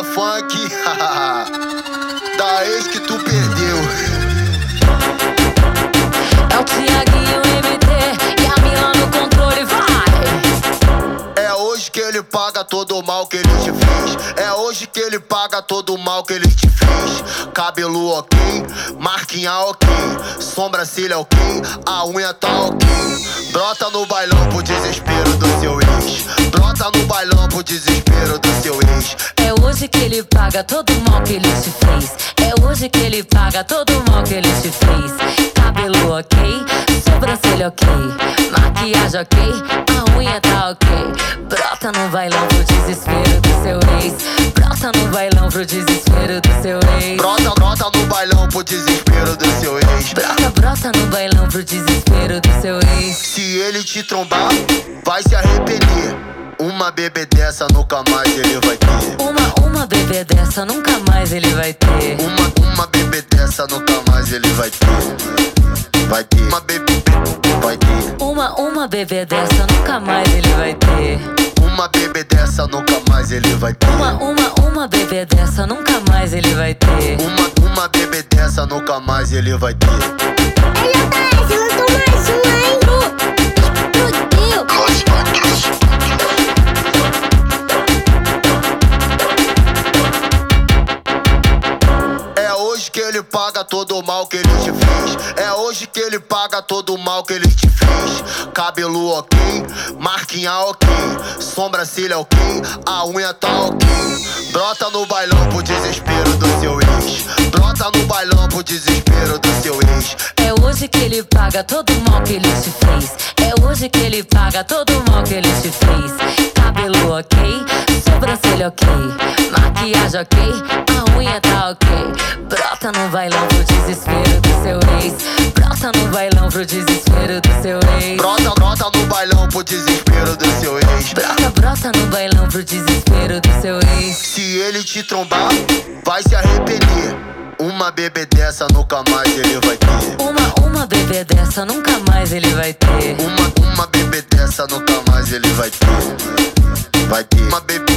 Rocha Funk, da ex que tu perdeu. É o Tiaguinho MT e a Mila no controle, vai! É hoje que ele paga todo o mal que ele te fez. É hoje que ele paga todo o mal que ele te fez. Cabelo ok, marquinha ok, sobrancelha ok, a unha tá ok. Brota no bailão pro desespero do seu ex. Brota no bailão pro desespero do seu ex. É hoje que ele paga todo o mal que ele te fez. É hoje que ele paga todo o mal que ele te fez. Cabelo ok, sobrancelha ok, maquiagem ok, a unha tá ok. Brota no bailão pro desespero do seu ex. Brota no bailão pro desespero do seu ex. Brota, brota no bailão pro desespero do seu ex. Brota, brota no bailão pro desespero do seu ex. Se ele te trombar, vai se arrepender. Uma bebê dessa nunca mais ele vai ter. Uma, uma bebê dessa nunca mais ele vai ter. Uma, uma bebê dessa nunca mais ele vai ter. Vai ter. Uma bebê, vai ter. Uma, uma bebê dessa nunca mais ele vai ter. Uma bebê dessa nunca mais ele vai ter. Uma, uma, uma bebê dessa nunca mais ele vai ter. Uma, uma bebê dessa nunca mais ele vai ter. Paga todo o mal que ele te fez. É hoje que ele paga todo o mal que ele te fez. Cabelo ok, marquinha ok, sobrancelha ok, a unha tá ok. Brota no bailão pro desespero do seu ex. Brota no bailão pro desespero do seu ex. É hoje que ele paga todo o mal que ele te fez. É hoje que ele paga todo o mal que ele te fez. Cabelo ok, sobrancelha ok, maquiagem ok, a unha tá ok. Brota no bailão pro desespero do seu ex. Brota no bailão pro desespero do seu ex. Brota, brota no bailão pro desespero do seu ex. Brota, brota no bailão pro desespero do seu ex. Se ele te trombar, vai se arrepender. Uma bebê dessa nunca mais ele vai ter. Uma, uma bebê dessa nunca mais ele vai ter. Uma, uma bebê dessa nunca mais ele vai ter. Vai ter. Uma bebê,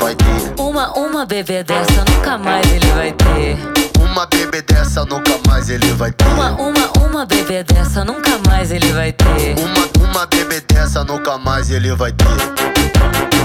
vai ter. Uma, uma bebê dessa nunca mais ele vai ter. Uma bebê dessa nunca mais ele vai ter. Uma, uma, uma bebê dessa nunca mais ele vai ter. Uma, uma bebê dessa nunca mais ele vai ter.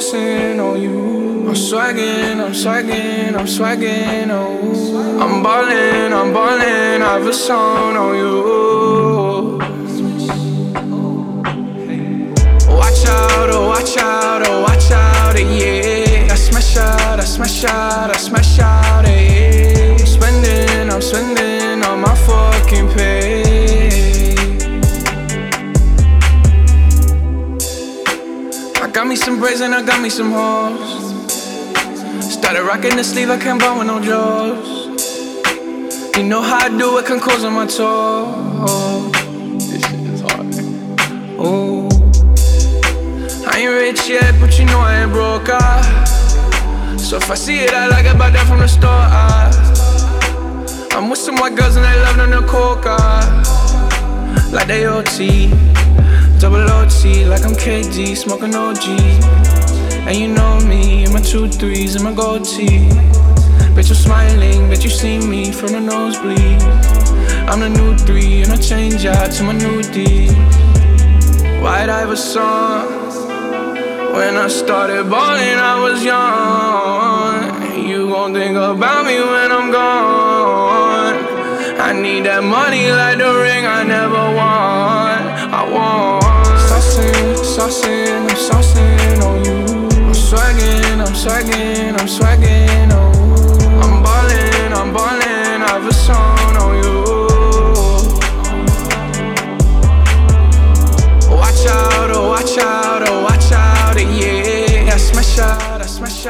Saucing on you. I'm swagging, I'm swagging, I'm swagging on you. I'm ballin', I'm ballin', I have a song on you. Watch out, oh watch out, oh watch out, yeah. I smash out, I smash out, I smash out, some braids and I got me some hoes. Started rocking the sleeve, I can't buy with no jaws. You know how I do it, can close on my toes. This shit is hard. Oh. I ain't rich yet, but you know I ain't broke, ah. So if I see it, I like it, buy that from the store, ah. I'm with some white girls and they love them the coca. Like they OT, double OT, like I'm KD, smoking OG. And you know me, and my two threes and my gold tee. Bet you're smiling, bet you see me from the nosebleed. I'm the new three, and I change out to my new D. White Iverson. When I started balling, I was young. You gon' think about me when I'm gone. I need that money like the ring I never won. Saucing, I'm saucing on you. I'm swagging, I'm swagging, I'm swagging on you. I'm ballin', I'm ballin', I have a song on you. Watch out, oh watch out, oh watch out, yeah. I smash out, I smash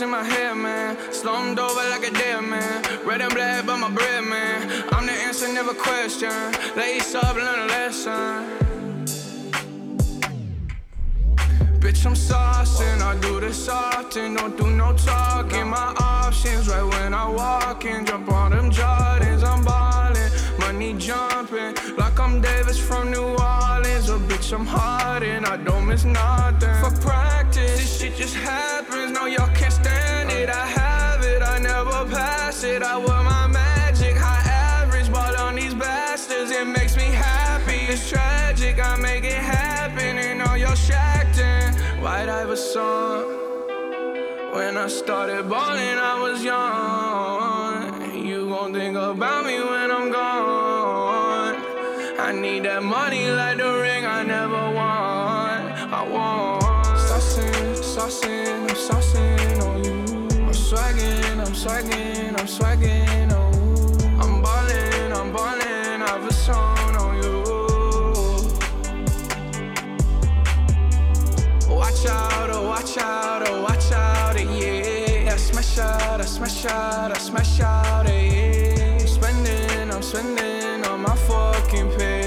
in my hair, man. Slummed over like a dead man. Red and black, but my bread, man. I'm the answer, never question. Lace up, learn a lesson. Bitch, I'm saucing, I do this often, don't do no talking. My options right when I walk in, jump on them Jordans, I'm ballin', money jumping, like I'm Davis from New Orleans. Oh, bitch, I'm hardin', I don't miss nothing. For practice, this shit just happens, no, y'all it. I have it, I never pass it, I wear my magic, high average, ball on these bastards, it makes me happy. It's tragic, I make it happen, and all y'all shacked in. White Iverson. When I started balling, I was young. You gon' think about me when I'm gone. I need that money like the ring I never won. I want. Saucing, saucing swagging, I'm swagging on. I'm ballin', I'm ballin', Iverson on you. Watch out, oh watch out, oh watch out, eh, yeah. I smash out, I smash out, I smash out, eh, yeah. I'm spending, I'm spending on my fucking pay.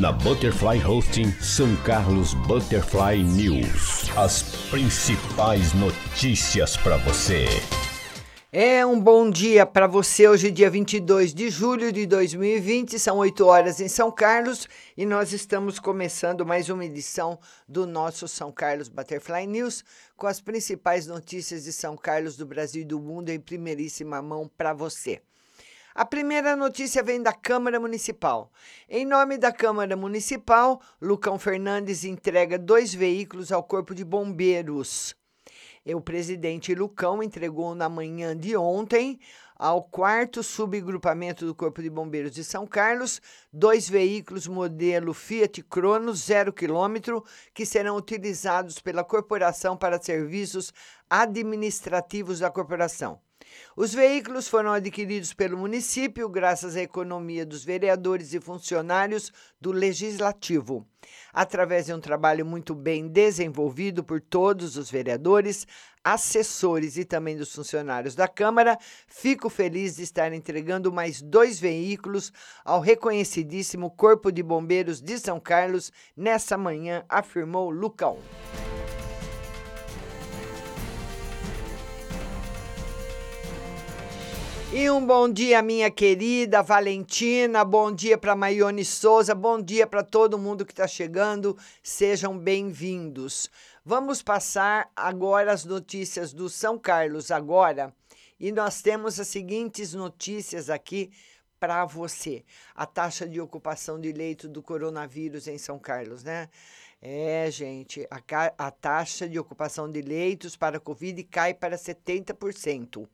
Na Butterfly Hosting São Carlos Butterfly News. As principais notícias para você. É um bom dia para você. Hoje, dia 22 de julho de 2020, são 8 horas em São Carlos e nós estamos começando mais uma edição do nosso São Carlos Butterfly News com as principais notícias de São Carlos, do Brasil e do mundo em primeiríssima mão para você. A primeira notícia vem da Câmara Municipal. Em nome da Câmara Municipal, Lucão Fernandes entrega dois veículos ao Corpo de Bombeiros. E o presidente Lucão entregou na manhã de ontem ao quarto subgrupamento do Corpo de Bombeiros de São Carlos dois veículos modelo Fiat Crono zero quilômetro que serão utilizados pela corporação para serviços administrativos da corporação. Os veículos foram adquiridos pelo município graças à economia dos vereadores e funcionários do Legislativo. Através de um trabalho muito bem desenvolvido por todos os vereadores, assessores e também dos funcionários da Câmara, fico feliz de estar entregando mais dois veículos ao reconhecidíssimo Corpo de Bombeiros de São Carlos nessa manhã, afirmou Lucão. E um bom dia, minha querida Valentina, bom dia para Maione Souza, bom dia para todo mundo que está chegando, sejam bem-vindos. Vamos passar agora as notícias do São Carlos agora, e nós temos as seguintes notícias aqui para você. A taxa de ocupação de leito do coronavírus em São Carlos, né? É, gente, a, a taxa de ocupação de leitos para Covid cai para 70%.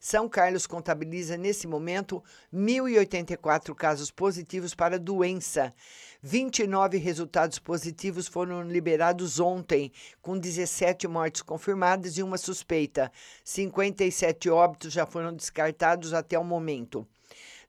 São Carlos contabiliza nesse momento 1.084 casos positivos para doença. 29 resultados positivos foram liberados ontem, com 17 mortes confirmadas e uma suspeita. 57 óbitos já foram descartados até o momento.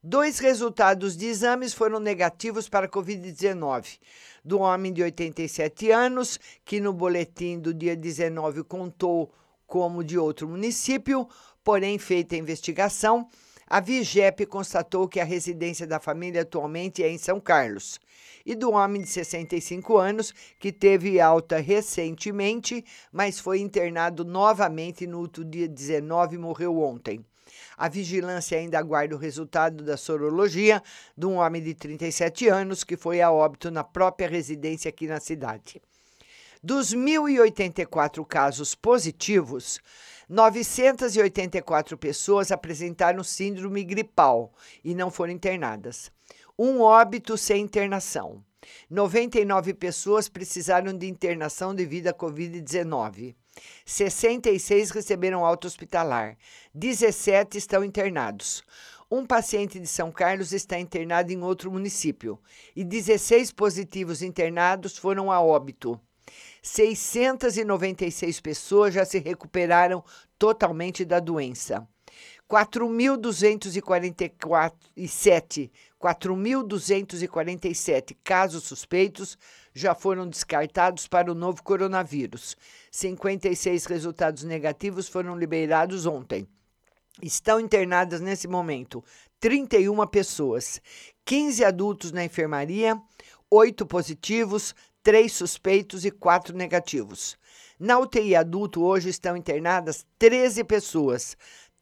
Dois resultados de exames foram negativos para a Covid-19. Do homem de 87 anos, que no boletim do dia 19 contou como de outro município, porém, feita a investigação, a Vigep constatou que a residência da família atualmente é em São Carlos. E do homem de 65 anos, que teve alta recentemente, mas foi internado novamente no outro dia 19 e morreu ontem. A vigilância ainda aguarda o resultado da sorologia de um homem de 37 anos que foi a óbito na própria residência aqui na cidade. Dos 1.084 casos positivos, 984 pessoas apresentaram síndrome gripal e não foram internadas. Um óbito sem internação. 99 pessoas precisaram de internação devido à Covid-19. 66 receberam alta hospitalar. 17 estão internados. Um paciente de São Carlos está internado em outro município. E 16 positivos internados foram a óbito. 696 pessoas já se recuperaram totalmente da doença. 4.247 4.247 casos suspeitos já foram descartados para o novo coronavírus. 56 resultados negativos foram liberados ontem. Estão internadas nesse momento 31 pessoas, 15 adultos na enfermaria, 8 positivos, 3 suspeitos e 4 negativos. Na UTI adulto, hoje estão internadas 13 pessoas,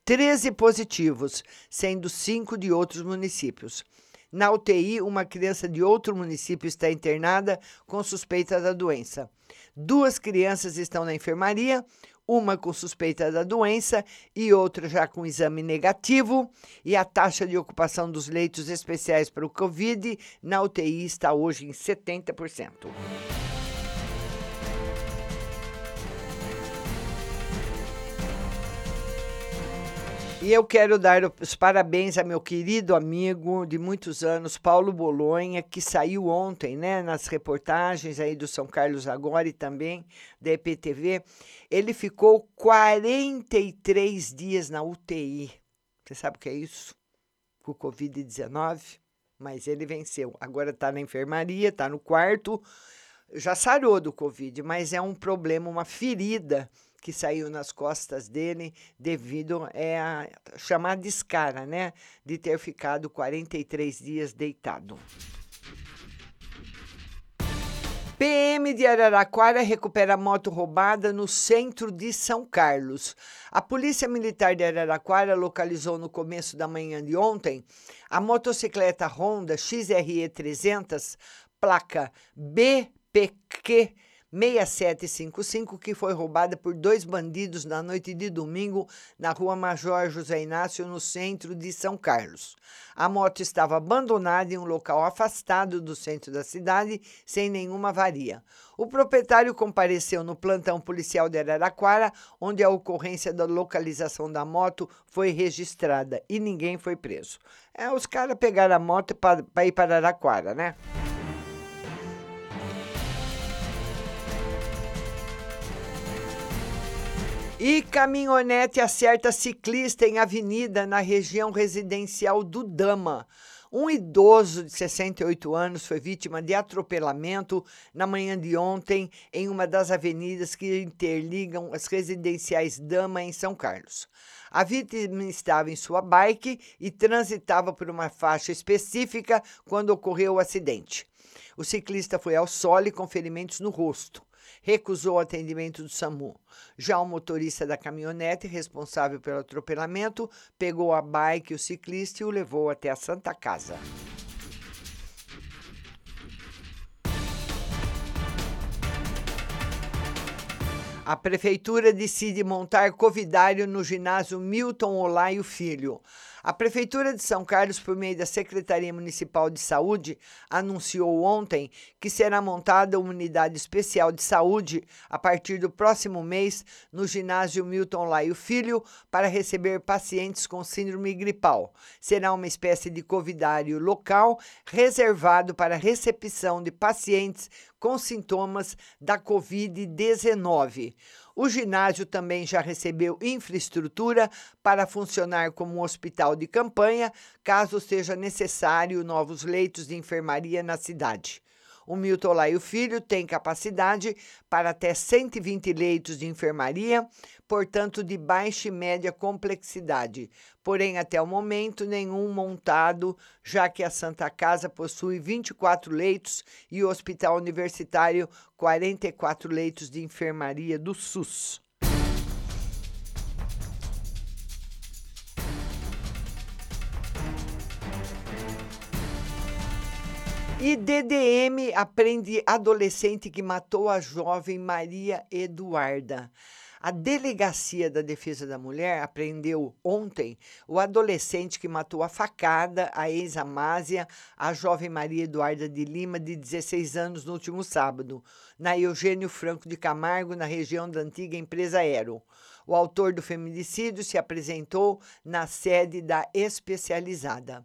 13 positivos, sendo 5 de outros municípios. Na UTI, uma criança de outro município está internada com suspeita da doença. Duas crianças estão na enfermaria, uma com suspeita da doença e outra já com exame negativo. E a taxa de ocupação dos leitos especiais para o Covid na UTI está hoje em 70%. E eu quero dar os parabéns a meu querido amigo de muitos anos, Paulo Bolonha, que saiu ontem, né, nas reportagens aí do São Carlos Agora e também da EPTV. Ele ficou 43 dias na UTI. Você sabe o que é isso? Com Covid-19? Mas ele venceu. Agora está na enfermaria, está no quarto. Já sarou do Covid, mas é um problema, uma ferida que saiu nas costas dele devido é, a chamar descara, né? De ter ficado 43 dias deitado. PM de Araraquara recupera moto roubada no centro de São Carlos. A Polícia Militar de Araraquara localizou no começo da manhã de ontem a motocicleta Honda XRE 300, placa BPQ 6755, que foi roubada por dois bandidos na noite de domingo na rua Major José Inácio, no centro de São Carlos. A moto estava abandonada em um local afastado do centro da cidade, sem nenhuma varia. O proprietário compareceu no plantão policial de Araraquara, onde a ocorrência da localização da moto foi registrada e ninguém foi preso. É, os caras pegaram a moto para ir para Araraquara, né? E caminhonete acerta ciclista em avenida na região residencial do Dama. Um idoso de 68 anos foi vítima de atropelamento na manhã de ontem em uma das avenidas que interligam as residenciais Dama em São Carlos. A vítima estava em sua bike e transitava por uma faixa específica quando ocorreu o acidente. O ciclista foi ao solo com ferimentos no rosto recusou o atendimento do SAMU. Já o motorista da caminhonete, responsável pelo atropelamento, pegou a bike e o ciclista e o levou até a Santa Casa. A prefeitura decide montar covidário no ginásio Milton Olaio Filho. A Prefeitura de São Carlos, por meio da Secretaria Municipal de Saúde, anunciou ontem que será montada uma unidade especial de saúde a partir do próximo mês no ginásio Milton Laio Filho para receber pacientes com síndrome gripal. Será uma espécie de covidário local reservado para recepção de pacientes com sintomas da Covid-19. O ginásio também já recebeu infraestrutura para funcionar como um hospital de campanha, caso seja necessário novos leitos de enfermaria na cidade. O Milton Laio Filho tem capacidade para até 120 leitos de enfermaria, portanto de baixa e média complexidade. Porém, até o momento, nenhum montado, já que a Santa Casa possui 24 leitos e o Hospital Universitário 44 leitos de enfermaria do SUS. E DDM aprende adolescente que matou a jovem Maria Eduarda. A Delegacia da Defesa da Mulher apreendeu ontem o adolescente que matou a facada a ex-amásia, a jovem Maria Eduarda de Lima, de 16 anos, no último sábado, na Eugênio Franco de Camargo, na região da antiga empresa Aero. O autor do feminicídio se apresentou na sede da especializada.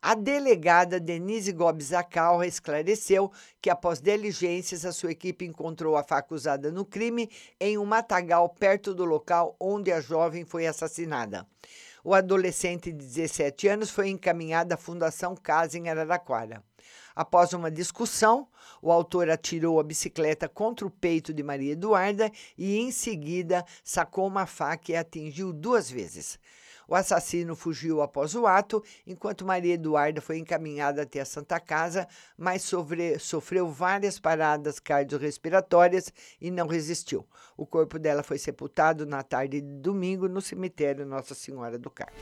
A delegada Denise Gomes Acalra esclareceu que, após diligências, a sua equipe encontrou a faca usada no crime em um matagal perto do local onde a jovem foi assassinada. O adolescente de 17 anos foi encaminhado à Fundação Casa em Araraquara. Após uma discussão, o autor atirou a bicicleta contra o peito de Maria Eduarda e, em seguida, sacou uma faca e atingiu duas vezes. O assassino fugiu após o ato, enquanto Maria Eduarda foi encaminhada até a Santa Casa, mas sofre, sofreu várias paradas cardiorrespiratórias e não resistiu. O corpo dela foi sepultado na tarde de domingo no cemitério Nossa Senhora do Carmo.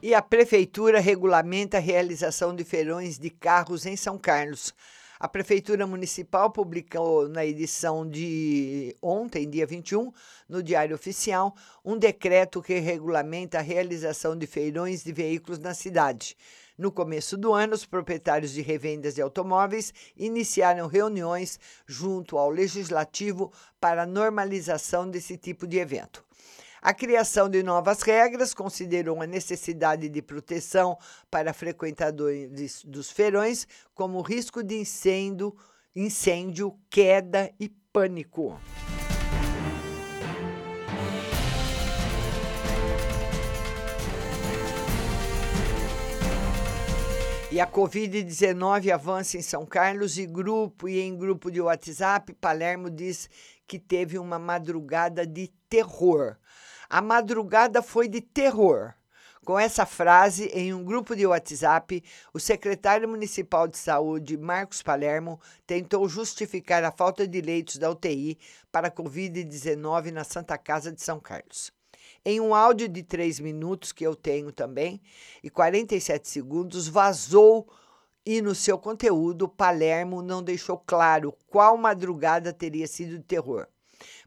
E a Prefeitura regulamenta a realização de feirões de carros em São Carlos. A Prefeitura Municipal publicou na edição de ontem, dia 21, no Diário Oficial, um decreto que regulamenta a realização de feirões de veículos na cidade. No começo do ano, os proprietários de revendas de automóveis iniciaram reuniões junto ao Legislativo para a normalização desse tipo de evento. A criação de novas regras considerou a necessidade de proteção para frequentadores dos feirões, como risco de incêndio, incêndio, queda e pânico. E a Covid-19 avança em São Carlos e grupo e em grupo de WhatsApp, Palermo diz que teve uma madrugada de terror. A madrugada foi de terror. Com essa frase, em um grupo de WhatsApp, o secretário municipal de saúde, Marcos Palermo, tentou justificar a falta de leitos da UTI para Covid-19 na Santa Casa de São Carlos. Em um áudio de 3 minutos, que eu tenho também, e 47 segundos, vazou e no seu conteúdo, Palermo não deixou claro qual madrugada teria sido de terror.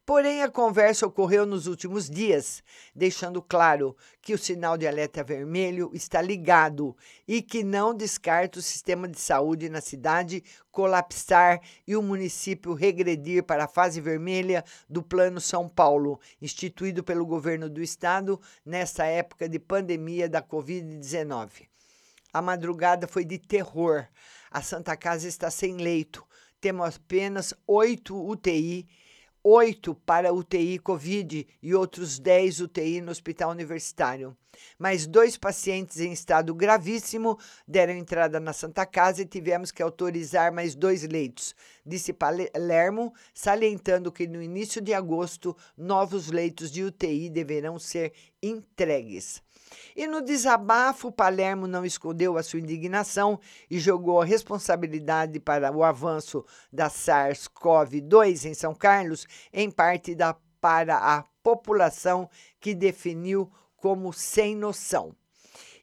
Porém, a conversa ocorreu nos últimos dias, deixando claro que o sinal de alerta vermelho está ligado e que não descarta o sistema de saúde na cidade colapsar e o município regredir para a fase vermelha do Plano São Paulo, instituído pelo governo do estado nesta época de pandemia da Covid-19. A madrugada foi de terror. A Santa Casa está sem leito. Temos apenas oito UTI oito para UTI Covid e outros 10 UTI no Hospital Universitário. Mais dois pacientes em estado gravíssimo deram entrada na Santa Casa e tivemos que autorizar mais dois leitos, disse Palermo, salientando que no início de agosto novos leitos de UTI deverão ser entregues. E no desabafo, Palermo não escondeu a sua indignação e jogou a responsabilidade para o avanço da SARS-CoV-2 em São Carlos, em parte da, para a população que definiu como sem noção.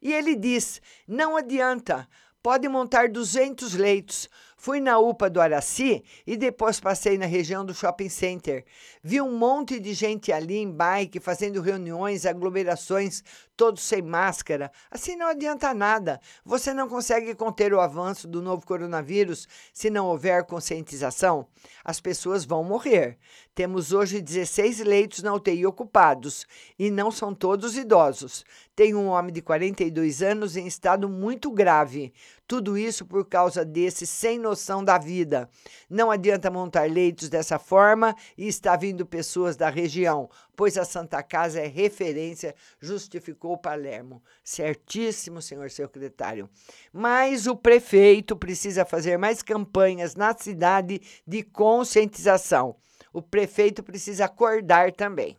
E ele diz: não adianta, pode montar 200 leitos. Fui na UPA do Araci e depois passei na região do shopping center. Vi um monte de gente ali em bike fazendo reuniões, aglomerações, todos sem máscara. Assim não adianta nada. Você não consegue conter o avanço do novo coronavírus se não houver conscientização. As pessoas vão morrer. Temos hoje 16 leitos na UTI ocupados e não são todos idosos. Tem um homem de 42 anos em estado muito grave. Tudo isso por causa desse sem noção da vida. Não adianta montar leitos dessa forma e está vindo pessoas da região, pois a Santa Casa é referência, justificou Palermo. Certíssimo, senhor secretário. Mas o prefeito precisa fazer mais campanhas na cidade de conscientização o prefeito precisa acordar também.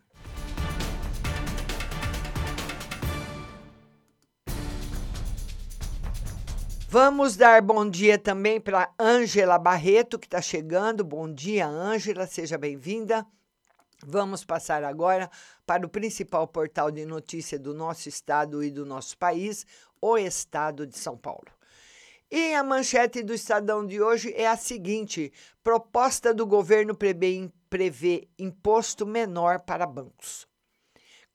Vamos dar bom dia também para Ângela Barreto, que está chegando. Bom dia, Ângela, seja bem-vinda. Vamos passar agora para o principal portal de notícia do nosso estado e do nosso país, o Estado de São Paulo. E a manchete do Estadão de hoje é a seguinte: proposta do governo prevê, prevê imposto menor para bancos.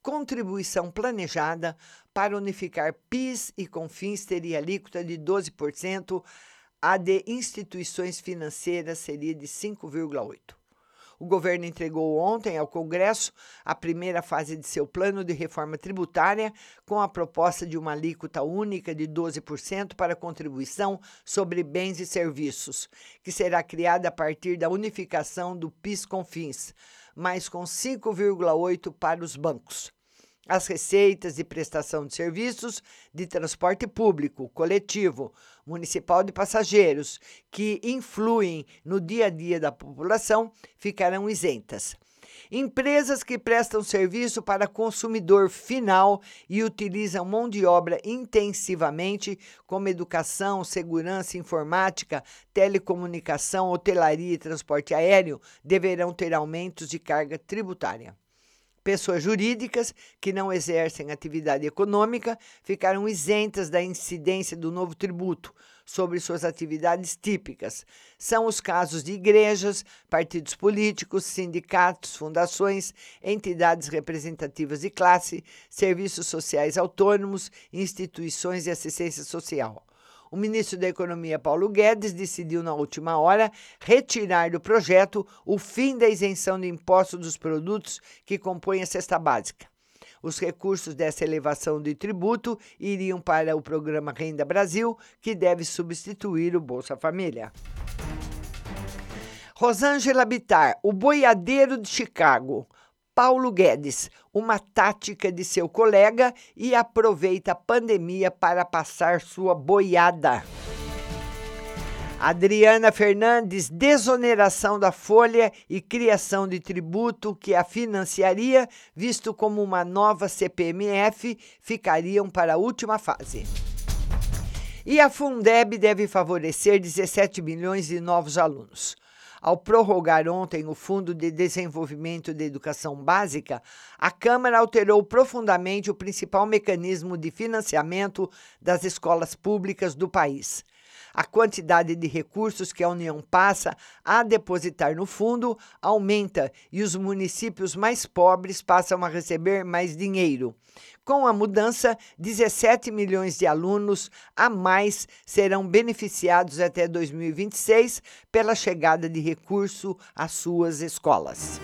Contribuição planejada para unificar PIS e CONFINS teria alíquota de 12%, a de instituições financeiras seria de 5,8%. O governo entregou ontem ao Congresso a primeira fase de seu plano de reforma tributária, com a proposta de uma alíquota única de 12% para contribuição sobre bens e serviços, que será criada a partir da unificação do PIS-CONFINS, mas com 5,8% para os bancos as receitas de prestação de serviços de transporte público, coletivo, municipal de passageiros, que influem no dia a dia da população, ficarão isentas. Empresas que prestam serviço para consumidor final e utilizam mão de obra intensivamente, como educação, segurança, informática, telecomunicação, hotelaria e transporte aéreo, deverão ter aumentos de carga tributária. Pessoas jurídicas que não exercem atividade econômica ficaram isentas da incidência do novo tributo sobre suas atividades típicas. São os casos de igrejas, partidos políticos, sindicatos, fundações, entidades representativas de classe, serviços sociais autônomos, instituições de assistência social. O ministro da Economia, Paulo Guedes, decidiu na última hora retirar do projeto o fim da isenção de imposto dos produtos que compõem a cesta básica. Os recursos dessa elevação de tributo iriam para o programa Renda Brasil, que deve substituir o Bolsa Família. Rosângela Bittar, o boiadeiro de Chicago. Paulo Guedes, uma tática de seu colega e aproveita a pandemia para passar sua boiada. Adriana Fernandes, desoneração da folha e criação de tributo que a financiaria, visto como uma nova CPMF, ficariam para a última fase. E a Fundeb deve favorecer 17 milhões de novos alunos. Ao prorrogar ontem o Fundo de Desenvolvimento da Educação Básica, a Câmara alterou profundamente o principal mecanismo de financiamento das escolas públicas do país. A quantidade de recursos que a União passa a depositar no fundo aumenta e os municípios mais pobres passam a receber mais dinheiro. Com a mudança, 17 milhões de alunos a mais serão beneficiados até 2026 pela chegada de recurso às suas escolas.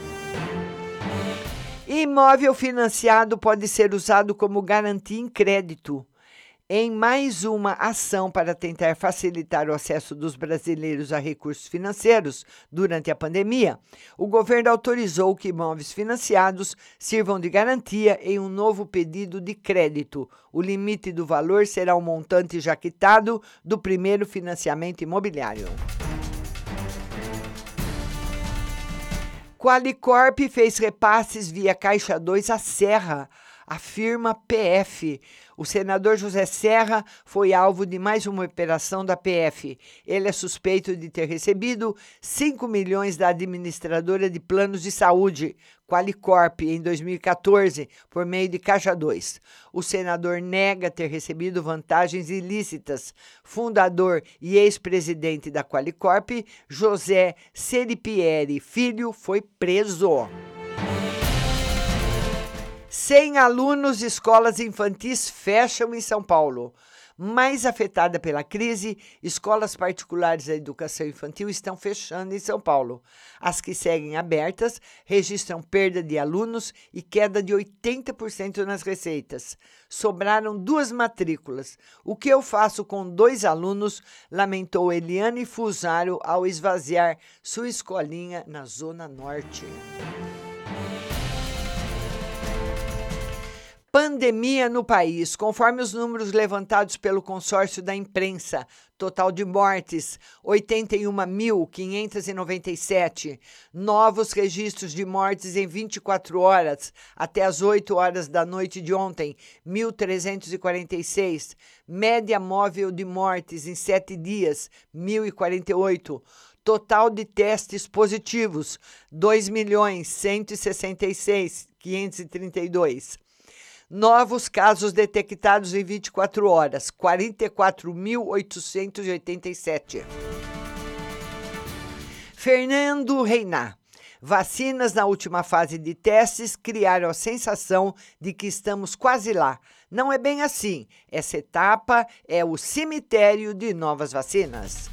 Imóvel financiado pode ser usado como garantia em crédito. Em mais uma ação para tentar facilitar o acesso dos brasileiros a recursos financeiros durante a pandemia, o governo autorizou que imóveis financiados sirvam de garantia em um novo pedido de crédito. O limite do valor será o montante já quitado do primeiro financiamento imobiliário. Qualicorp fez repasses via Caixa 2 à Serra afirma PF. O senador José Serra foi alvo de mais uma operação da PF. Ele é suspeito de ter recebido 5 milhões da administradora de planos de saúde, Qualicorp, em 2014, por meio de Caixa 2. O senador nega ter recebido vantagens ilícitas. Fundador e ex-presidente da Qualicorp, José Seripieri Filho, foi preso. Sem alunos, escolas infantis fecham em São Paulo. Mais afetada pela crise, escolas particulares da educação infantil estão fechando em São Paulo. As que seguem abertas registram perda de alunos e queda de 80% nas receitas. Sobraram duas matrículas. O que eu faço com dois alunos? lamentou Eliane Fusaro ao esvaziar sua escolinha na Zona Norte. Pandemia no país. Conforme os números levantados pelo consórcio da imprensa, total de mortes: 81.597. Novos registros de mortes em 24 horas, até as 8 horas da noite de ontem: 1.346. Média móvel de mortes em 7 dias: 1.048. Total de testes positivos: 2.166.532. Novos casos detectados em 24 horas, 44.887. Fernando Reinar. Vacinas na última fase de testes criaram a sensação de que estamos quase lá. Não é bem assim. Essa etapa é o cemitério de novas vacinas.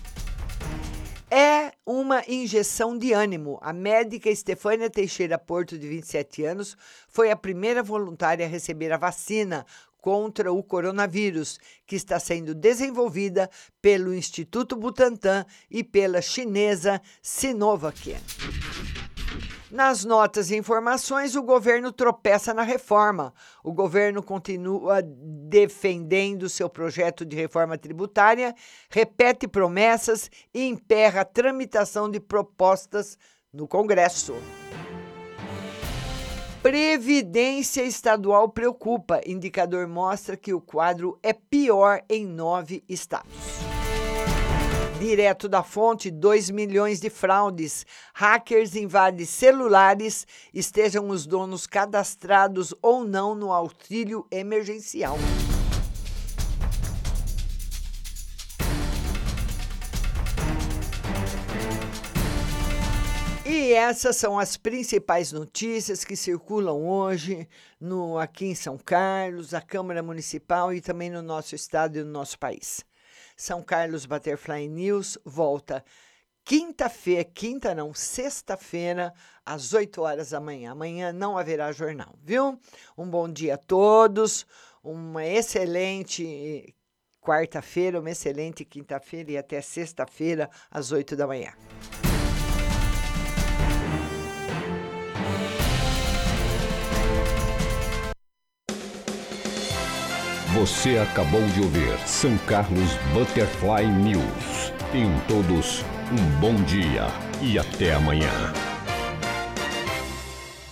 É uma injeção de ânimo. A médica Estefânia Teixeira Porto, de 27 anos, foi a primeira voluntária a receber a vacina contra o coronavírus, que está sendo desenvolvida pelo Instituto Butantan e pela chinesa Sinovac. Nas notas e informações, o governo tropeça na reforma. O governo continua defendendo seu projeto de reforma tributária, repete promessas e emperra a tramitação de propostas no Congresso. Previdência estadual preocupa. Indicador mostra que o quadro é pior em nove estados. Direto da fonte, 2 milhões de fraudes. Hackers invadem celulares, estejam os donos cadastrados ou não no auxílio emergencial. E essas são as principais notícias que circulam hoje no, aqui em São Carlos, a Câmara Municipal e também no nosso estado e no nosso país. São Carlos Butterfly News volta quinta-feira, quinta não, sexta-feira, às 8 horas da manhã. Amanhã não haverá jornal, viu? Um bom dia a todos, uma excelente quarta-feira, uma excelente quinta-feira e até sexta-feira, às 8 da manhã. Você acabou de ouvir São Carlos Butterfly News. Tenham todos um bom dia e até amanhã.